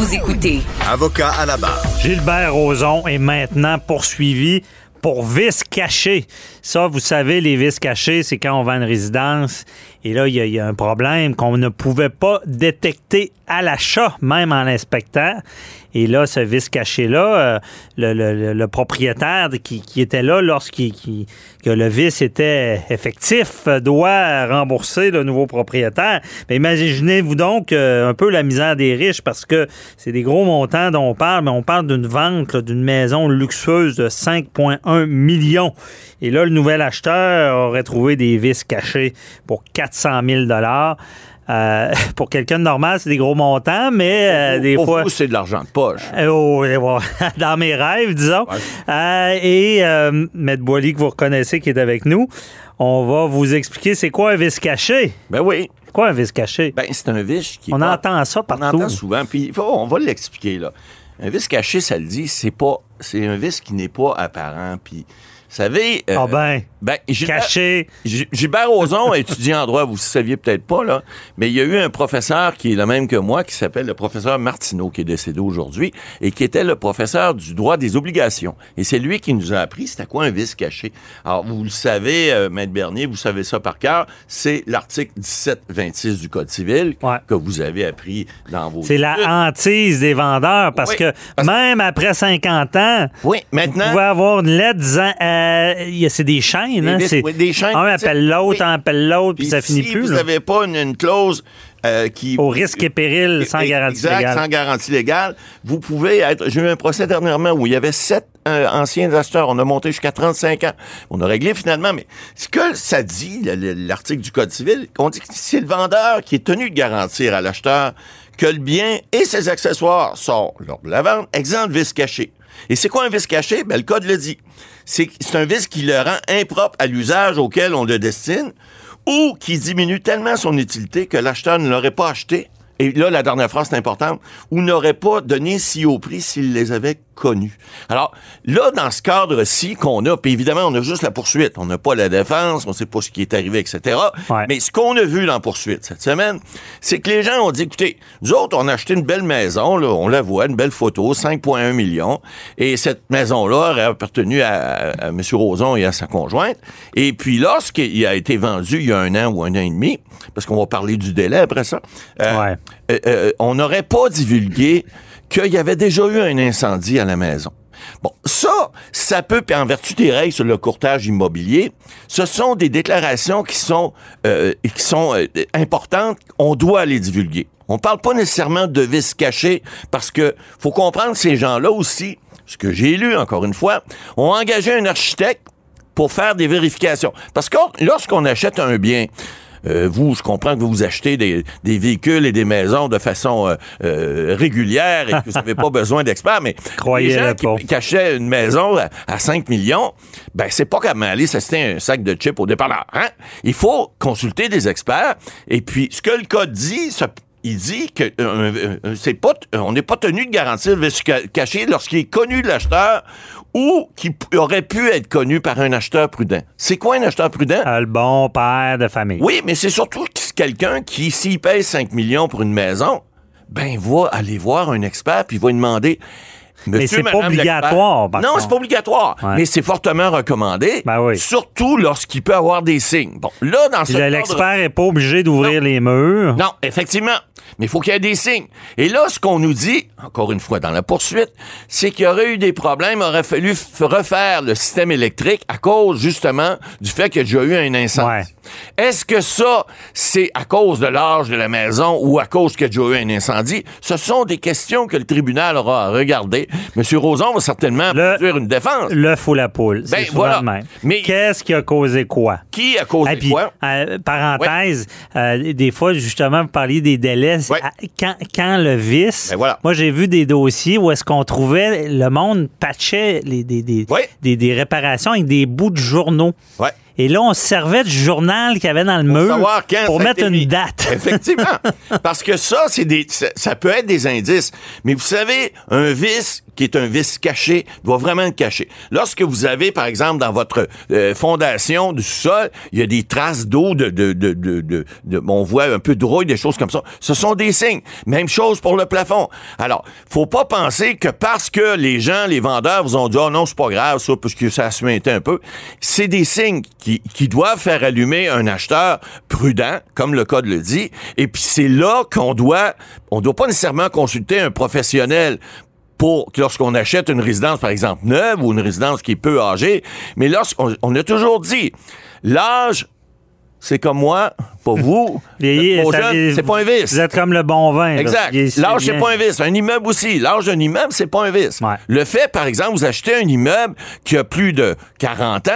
Vous écoutez Avocat à la barre. Gilbert Rozon est maintenant poursuivi pour vice caché. Ça, vous savez, les vices cachés, c'est quand on vend une résidence et là, il y, a- un problème qu'on ne pouvait pas détecter à l'achat, même en l'inspectant. Et là, ce vice caché-là, euh, le, propriétaire qui, était là lorsqu'il le vice était effectif euh, doit rembourser le nouveau propriétaire. Mais imaginez-vous donc euh, un peu la misère des riches parce que c'est des gros montants dont on parle, mais on parle d'une vente d'une maison luxueuse de 5,1 millions. Et là, le nouvel acheteur aurait trouvé des vices cachés pour 400 000 euh, pour quelqu'un de normal, c'est des gros montants, mais euh, des Pour fois. c'est de l'argent de poche. Euh, oh, dans mes rêves, disons. Euh, et Maître Boily, que vous reconnaissez, qui est avec nous, on va vous expliquer c'est quoi un vice caché. Ben oui. Quoi un vice caché? Ben, c'est un vice qui. on pas- entend ça On partout. entend souvent, puis on va l'expliquer, là. Un vice caché, ça le dit, c'est pas. C'est un vice qui n'est pas apparent, puis. Vous savez. euh, Ah ben, ben, Gilbert- caché. Gi- Gilbert Rozon a étudié en droit, vous ne saviez peut-être pas, là, mais il y a eu un professeur qui est le même que moi, qui s'appelle le professeur Martineau, qui est décédé aujourd'hui, et qui était le professeur du droit des obligations. Et c'est lui qui nous a appris c'était quoi un vice caché. Alors, vous le savez, euh, Maître Bernier, vous savez ça par cœur, c'est l'article 1726 du Code civil Ouais. que vous avez appris dans vos C'est la hantise des vendeurs parce Oui, que parce- même après 50 ans, Oui, vous maintenant... pouvez avoir une lettre disant euh, c'est des chaînes. Hein, oui, des chaînes, un appelle l'autre, oui. un appelle l'autre, puis Puis ça finit si plus. vous là. n'avez pas une, une clause euh, qui... Au risque et péril, sans garantie exact, légale. sans garantie légale. Vous pouvez être... J'ai eu un procès dernièrement où il y avait sept euh, anciens acheteurs. On a monté jusqu'à 35 ans. On a réglé finalement, mais ce que ça dit, le- le- l'article du Code civil, on dit que c'est le vendeur qui est tenu de garantir à l'acheteur que le bien et ses accessoires sont, lors de la vente, exempts de vice caché. Et c'est quoi un vice caché? Ben, le Code le dit. C'est un vice qui le rend impropre à l'usage auquel on le destine ou qui diminue tellement son utilité que l'acheteur ne l'aurait pas acheté. Et là, la dernière phrase, c'est importante, ou n'aurait pas donné si haut prix s'il les avait Alors, là, dans ce cadre-ci qu'on a, puis évidemment, on a juste la poursuite. On n'a pas la défense, on sait pas ce qui est arrivé, etc. Ouais. Mais ce qu'on a vu dans la poursuite cette semaine, c'est que les gens ont dit, écoutez, nous autres, on a acheté une belle maison, là, on la voit, une belle photo, 5,1 millions, et cette maison-là aurait appartenu à, à M. Roson et à sa conjointe. Et puis, lorsqu'il a été vendu il y a un an ou un an et demi, parce qu'on va parler du délai après ça, euh, Ouais. euh, euh, on n'aurait pas divulgué qu'il y avait déjà eu un incendie à la maison. Bon, ça, ça peut, en vertu des règles sur le courtage immobilier, ce sont des déclarations qui sont, euh, qui sont euh, importantes. On doit les divulguer. On parle pas nécessairement de vices cachés parce que faut comprendre ces gens-là aussi, ce que j'ai lu encore une fois, ont engagé un architecte pour faire des vérifications. Parce que lorsqu'on achète un bien, euh, vous, je comprends que vous achetez des, des véhicules et des maisons de façon euh, euh, régulière et que vous n'avez pas besoin d'experts, mais Croyez-le les gens qui, une maison à, à 5 millions, ben c'est pas comme aller s'acheter un sac de chips au dépanneur. Hein? Il faut consulter des experts. Et puis, ce que le code dit, ça- il dit que euh, euh, c'est pas, on n'est pas tenu de garantir le ca- caché lorsqu'il est connu de l'acheteur ou qui aurait pu être connu par un acheteur prudent. C'est quoi un acheteur prudent? Euh, le bon père de famille. Oui, mais c'est surtout quelqu'un qui, s'il paye 5 millions pour une maison, ben, va aller voir un expert puis va lui demander. Mais Monsieur, c'est pas obligatoire, par Non, c'est pas obligatoire. Ouais. Mais c'est fortement recommandé. Ben oui. Surtout lorsqu'il peut avoir des signes. Bon, là, dans ce L'expert n'est pas obligé d'ouvrir les murs. non, effectivement. Mais il faut qu'il y ait des signes. Et là, ce qu'on nous dit, encore une fois dans la poursuite, c'est qu'il y aurait eu des problèmes, il aurait fallu refaire le système électrique à cause, justement, du fait qu'il y a déjà eu un incendie. Ouais. Est-ce que ça, c'est à cause de l'âge de la maison ou à cause qu'il y a eu un incendie? Ce sont des questions que le tribunal aura à regarder. Monsieur Roson va certainement Le- produire une défense. L'œuf ou la poule. C'est Ben, voilà. le même. Mais- Qu'est-ce qui a causé quoi? Qui a causé Et puis, quoi? euh, parenthèse, euh, des fois, justement, vous parliez des délais. Ouais. À- Quand, quand le vice, Ben voilà. moi, j'ai vu des dossiers où est-ce qu'on trouvait, le monde patchait les, des, des, Ouais. des, des réparations avec des bouts de journaux. Et là, on se servait du journal qu'il y avait dans le mur savoir quand pour mettre une mis. date. Effectivement. Parce que ça, c'est des, ça, ça peut être des indices. Mais vous savez, un vice qui est un vice caché doit vraiment être caché. Lorsque vous avez, par exemple, dans votre euh, fondation du sol, il y a des traces d'eau, de, de, de, de, on voit un peu de rouille, des choses comme ça. Ce sont des signes. Même chose pour le plafond. Alors, faut pas penser que parce que les gens, les vendeurs vous ont dit, oh non, c'est pas grave, ça, parce que ça a suinté un peu. C'est des signes qui, qui doivent faire allumer un acheteur prudent, comme le code le dit. Et puis c'est là qu'on doit, on doit pas nécessairement consulter un professionnel pour lorsqu'on achète une résidence, par exemple, neuve ou une résidence qui est peu âgée. Mais lorsqu'on on a toujours dit, l'âge, c'est comme moi, pas vous. Vieillir, c'est pas un vice. Vous êtes comme le bon vin. Exact. L'âge, c'est pas un vice. Un immeuble aussi. L'âge d'un immeuble, c'est pas un vice. Ouais. Le fait, par exemple, vous achetez un immeuble qui a plus de 40 ans,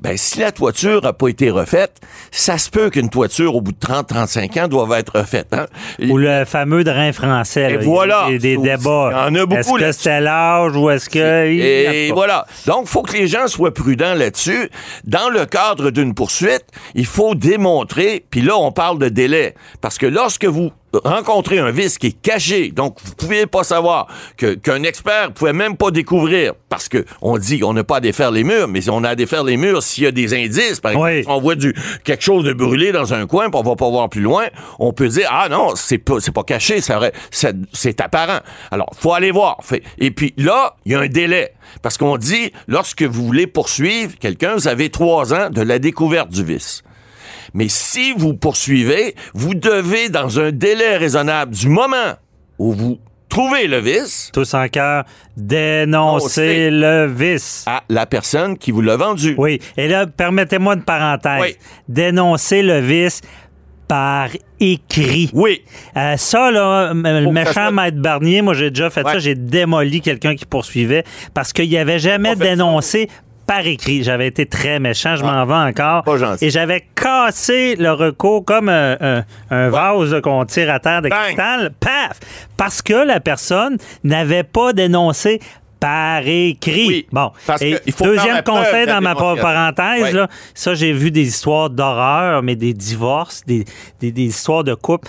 ben, si la toiture a pas été refaite, ça se peut qu'une toiture, au bout de 30, 35 ans, doive être refaite, hein. Ou le fameux drain français. Et là. voilà. Il y a des, des Il y débats. en a beaucoup Est-ce que c'était l'âge ou est-ce que. il y a Et pas? voilà. Donc, il faut que les gens soient prudents là-dessus. Dans le cadre d'une poursuite, il faut démontrer, puis là, on parle de délai. Parce que lorsque vous rencontrez un vice qui est caché, donc vous pouvez pas savoir que- qu'un expert pouvait même pas découvrir, parce que on dit qu'on n'a pas à défaire les murs, mais on a à défaire les murs s'il y a des indices. Par exemple, Oui. si on voit du, quelque chose de brûlé dans un coin, puis on va pas voir plus loin, on peut dire, ah non, c'est pas, c'est pas caché, ça aurait- c'est c'est apparent. Alors, faut aller voir. Et puis là, il y a un délai. Parce qu'on dit, lorsque vous voulez poursuivre quelqu'un, vous avez trois ans de la découverte du vice. Mais si vous poursuivez, vous devez, dans un délai raisonnable du moment où vous trouvez le vice, Tous en cœur, On dénoncer le vice. à la personne qui vous l'a vendu. Oui. Et là, permettez-moi une parenthèse. Oui. Dénoncer le vice par écrit. Oui. Euh, ça, là, le méchant maître Barnier, moi, j'ai déjà fait Ouais. ça. J'ai démoli quelqu'un qui poursuivait parce qu'il avait jamais dénoncé par écrit. J'avais été très méchant, je Ah. m'en vais encore. Pas gentil. Et j'avais cassé le recours comme un, un- un vase qu'on tire à terre de Bang. cristal. Paf! Parce que la personne n'avait pas dénoncé par écrit. Oui, bon. Et il faut deuxième conseil dans ma parenthèse, là, ça, j'ai vu des histoires d'horreur, mais des divorces, des, des- des histoires de couple.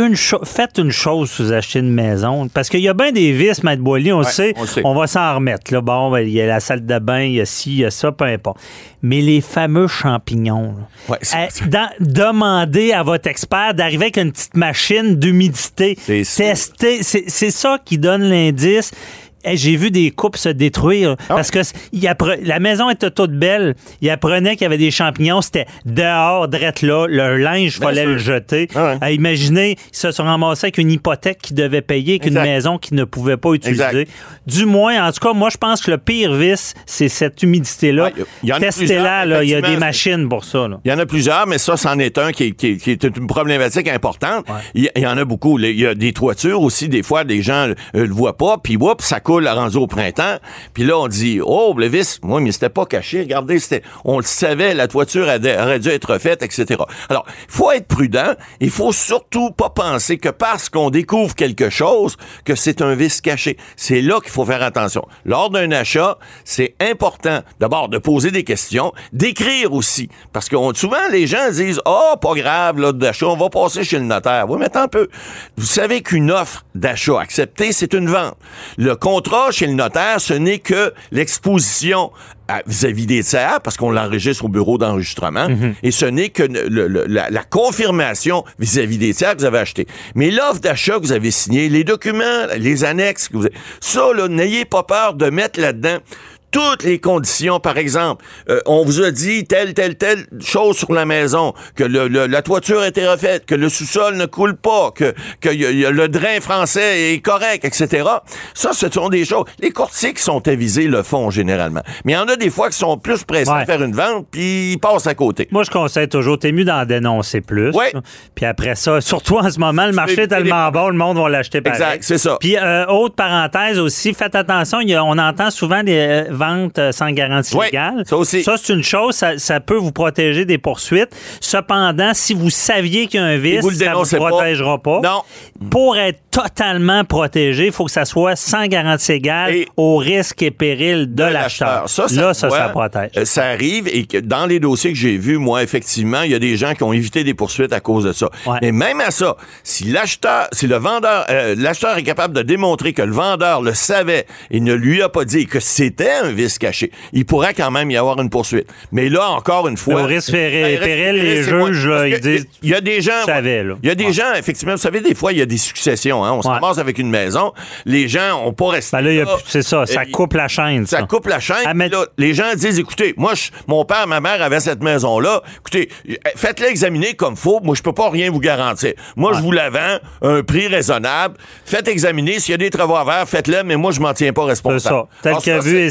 Une faites une chose si vous achetez une maison. Parce qu'il y a bien des vices, Maître Boily, on Ouais, sait. on le sait. On va s'en remettre. Là. Bon, ben, il y a la salle de bain, il y a ci, il y a ça, peu importe. Mais les fameux champignons. Ouais, dans- demandez à votre expert d'arriver avec une petite machine d'humidité. Tester. C'est ça qui donne l'indice. Hey, J'ai vu des couples se détruire Ah parce que il appre- la maison était toute belle. Il apprenait qu'il y avait des champignons. C'était dehors, drette là. Le linge, il fallait sûr. le jeter. Ah ouais. Euh, imaginez, ils se sont ramassés avec une hypothèque qu'ils devaient payer, avec une Exact. maison qu'ils ne pouvaient pas utiliser. Exact. Du moins, en tout cas, moi, je pense que le pire vice, c'est cette humidité-là. Ouais, il y en a Testez-la, plusieurs, là. Il y a des machines pour ça. Il y en a plusieurs, mais ça, c'en est un qui est, qui est- qui est une problématique importante. Il, y, en a beaucoup. Il y a des toitures aussi, des fois, des gens euh, le voient pas, puis whoop, ça coule rendu au printemps. Puis là, on dit, oh, le vis, moi, mais c'était pas caché. Regardez, c'était, on le savait, la toiture aurait dû être faite, etc. Alors, il faut être prudent. Il faut surtout pas penser que parce qu'on découvre quelque chose, que c'est un vice caché. C'est là qu'il faut faire attention. Lors d'un achat, c'est important, d'abord, de poser des questions, d'écrire aussi. Parce que souvent, les gens disent, oh, pas grave, là, d'achat, on va passer chez le notaire. Oui, mais attends un peu. Vous savez qu'une offre d'achat acceptée, c'est une vente. Le contrat chez le notaire, ce n'est que l'exposition à- vis-à-vis des tiers, parce qu'on l'enregistre au bureau d'enregistrement, et ce n'est que le- le- la, la confirmation vis-à-vis des tiers que vous avez acheté. Mais l'offre d'achat que vous avez signée, les documents, les annexes, que vous avez, ça, là, n'ayez pas peur de mettre là-dedans toutes les conditions. Par exemple, euh, on vous a dit telle, telle, telle chose sur la maison, que le, le- la toiture a été refaite, que le sous-sol ne coule pas, que, que y a- y a le drain français est correct, etc. Ça, ce sont des choses. Les courtiers qui sont avisés le font généralement. Mais il y en a des fois qui sont plus pressés Ouais. à faire une vente, puis ils passent à côté. Moi, je conseille toujours, t'es mieux d'en dénoncer plus. Ouais. Puis après ça, surtout en ce moment, le marché est tellement les- bon, le monde va l'acheter pareil. Exact, c'est ça. Puis, euh, autre parenthèse aussi, faites attention, y a- on entend souvent des ventes euh, sans garantie légale. ça aussi. Ça, c'est une chose, ça, ça peut vous protéger des poursuites. Cependant, si vous saviez qu'il y a un vice, vous le ça ne vous pas. protégera pas. Non. Pour être totalement protégé, il faut que ça soit sans garantie égale Et- au risque et péril de, l'acheteur. Ça, Là, se ça, ça protège. Euh, Ça arrive et que dans les dossiers que j'ai vus, moi, effectivement, il y a des gens qui ont évité des poursuites à cause de ça. Ouais. Mais même à ça, si l'acheteur, si le vendeur, euh, l'acheteur est capable de démontrer que le vendeur le savait et ne lui a pas dit que c'était un vice caché, il pourrait quand même y avoir une poursuite. Mais là, encore une fois. Au risque Ben, péril, les c'est juges, Parce là, que ils disent, Il y a des gens. Il y a des Ouais. gens, effectivement, vous savez, des fois, il y a des successions. Hein, on se Ouais. ramasse avec une maison. Les gens ont pas resté. Ben là, c'est ça, ça coupe la chaîne. Ça coupe la chaîne. Ah, mais- là, les gens disent, écoutez, moi, je- mon père, ma mère avaient cette maison-là. Écoutez, euh, faites-la examiner comme faut. Moi, je peux pas rien vous garantir. Moi, je vous la vends à un prix raisonnable. Faites examiner. S'il y a des travaux à faire, faites-le, mais moi, je m'en tiens pas C'est responsable. ça. Tel ça, vu, c'est-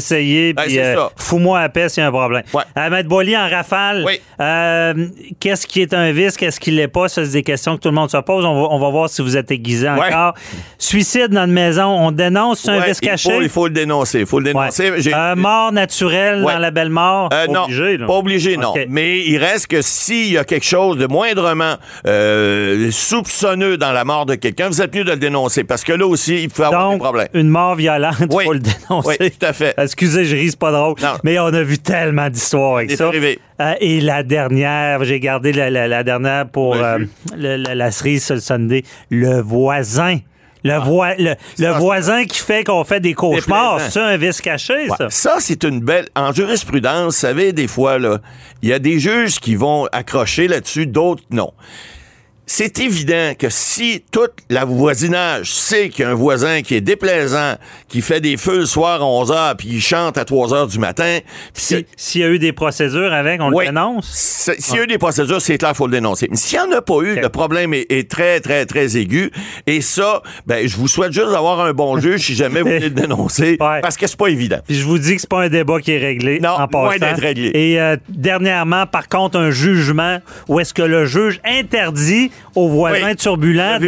Ben, puis euh, fous-moi à paix s'il y a un problème. Ouais. Euh, Maître Boily, en rafale, Oui. euh, qu'est-ce qui est un vice, qu'est-ce qui l'est pas? Ça, c'est des questions que tout le monde se pose. On va, on va voir si vous êtes aiguisé Ouais. encore. Suicide dans une maison, on dénonce, un vice il caché? faut, il faut le dénoncer. Il faut le dénoncer. Euh, mort naturelle dans la belle mort? Pas non, obligé, là. pas obligé, non. Mais il reste que s'il y a quelque chose de moindrement soupçonneux dans la mort de quelqu'un, vous êtes mieux de le dénoncer parce que là aussi, il peut avoir des Donc, problèmes. une mort violente, il Oui. faut le dénoncer. Oui, tout à fait. Excusez, je ris, c'est pas drôle. Non. Mais on a vu tellement d'histoires avec ça. Euh, et la dernière, j'ai gardé la, la- la dernière pour euh, le- la, la cerise sur le Sunday. Le voisin. Le, voi- le, le Ah. Voisin qui fait qu'on fait des cauchemars. C'est un vice caché, ça? Ouais. Ça, c'est une belle. En jurisprudence, vous savez, des fois, il y a des juges qui vont accrocher là-dessus, d'autres non. C'est évident que si tout la voisinage sait qu'il y a un voisin qui est déplaisant, qui fait des feux le soir à 11 h puis il chante à 3 h du matin, Si- S'il y a eu des procédures avec, on le dénonce? S'il y a eu des procédures, c'est clair, il faut le dénoncer. Mais s'il n'y en a pas eu, le problème est, est très, très, très aigu. Et ça, ben, je vous souhaite juste d'avoir un bon juge si jamais vous voulez le dénoncer. Ouais. Parce que c'est pas évident. Puis je vous dis que c'est pas un débat qui est réglé Non, en passant. d'être réglé. Et euh, dernièrement, par contre, un jugement où est-ce que le juge interdit aux voisins Oui.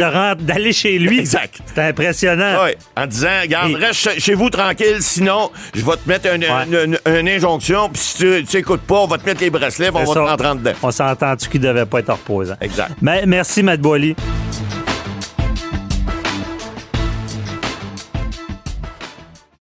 rentrer- d'aller chez lui. Exact. C'est impressionnant. Ouais, en disant, regarde, Et- reste chez- vous tranquille, sinon, je vais te mettre une, Ouais. une- une- une injonction, puis si tu tu écoutes pas, on va te mettre les bracelets, on va te rentrer en dedans. On s'entend-tu qu'il devait pas être reposant. Exact. Mais, merci, Matt Boily.